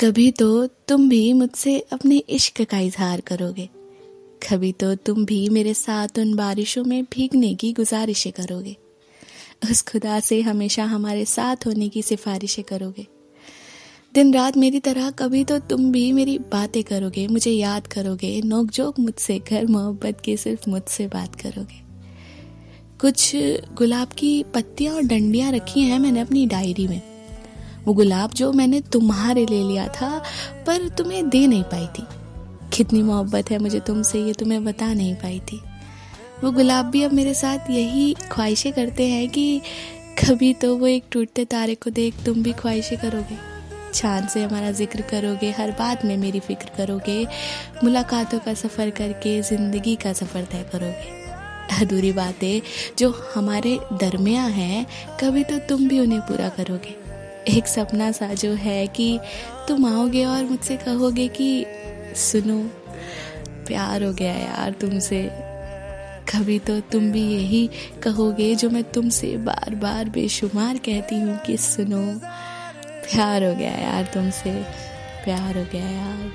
कभी तो तुम भी मुझसे अपने इश्क का इजहार करोगे। कभी तो तुम भी मेरे साथ उन बारिशों में भीगने की गुजारिशें करोगे। उस खुदा से हमेशा हमारे साथ होने की सिफारिशें करोगे। दिन रात मेरी तरह कभी तो तुम भी मेरी बातें करोगे, मुझे याद करोगे, नोकझोंक मुझसे, घर मोहब्बत की सिर्फ़ मुझसे बात करोगे। कुछ गुलाब की पत्तियाँ और डंडियाँ रखी हैं मैंने अपनी डायरी में। वो गुलाब जो मैंने तुम्हारे ले लिया था, पर तुम्हें दे नहीं पाई थी। कितनी मोहब्बत है मुझे तुमसे, ये तुम्हें बता नहीं पाई थी। वो गुलाब भी अब मेरे साथ यही ख्वाहिशें करते हैं कि कभी तो वो एक टूटते तारे को देख तुम भी ख्वाहिशें करोगे। चाँद से हमारा ज़िक्र करोगे, हर बात में मेरी फ़िक्र करोगे, मुलाकातों का सफ़र करके ज़िंदगी का सफ़र तय करोगे। अधूरी बातें जो हमारे दरमिया हैं, कभी तो तुम भी उन्हें पूरा करोगे। एक सपना सा जो है कि तुम आओगे और मुझसे कहोगे कि, सुनो, प्यार हो गया यार तुमसे। कभी तो तुम भी यही कहोगे जो मैं तुमसे बार बार बेशुमार कहती हूँ कि, सुनो, प्यार हो गया यार तुमसे, प्यार हो गया यार।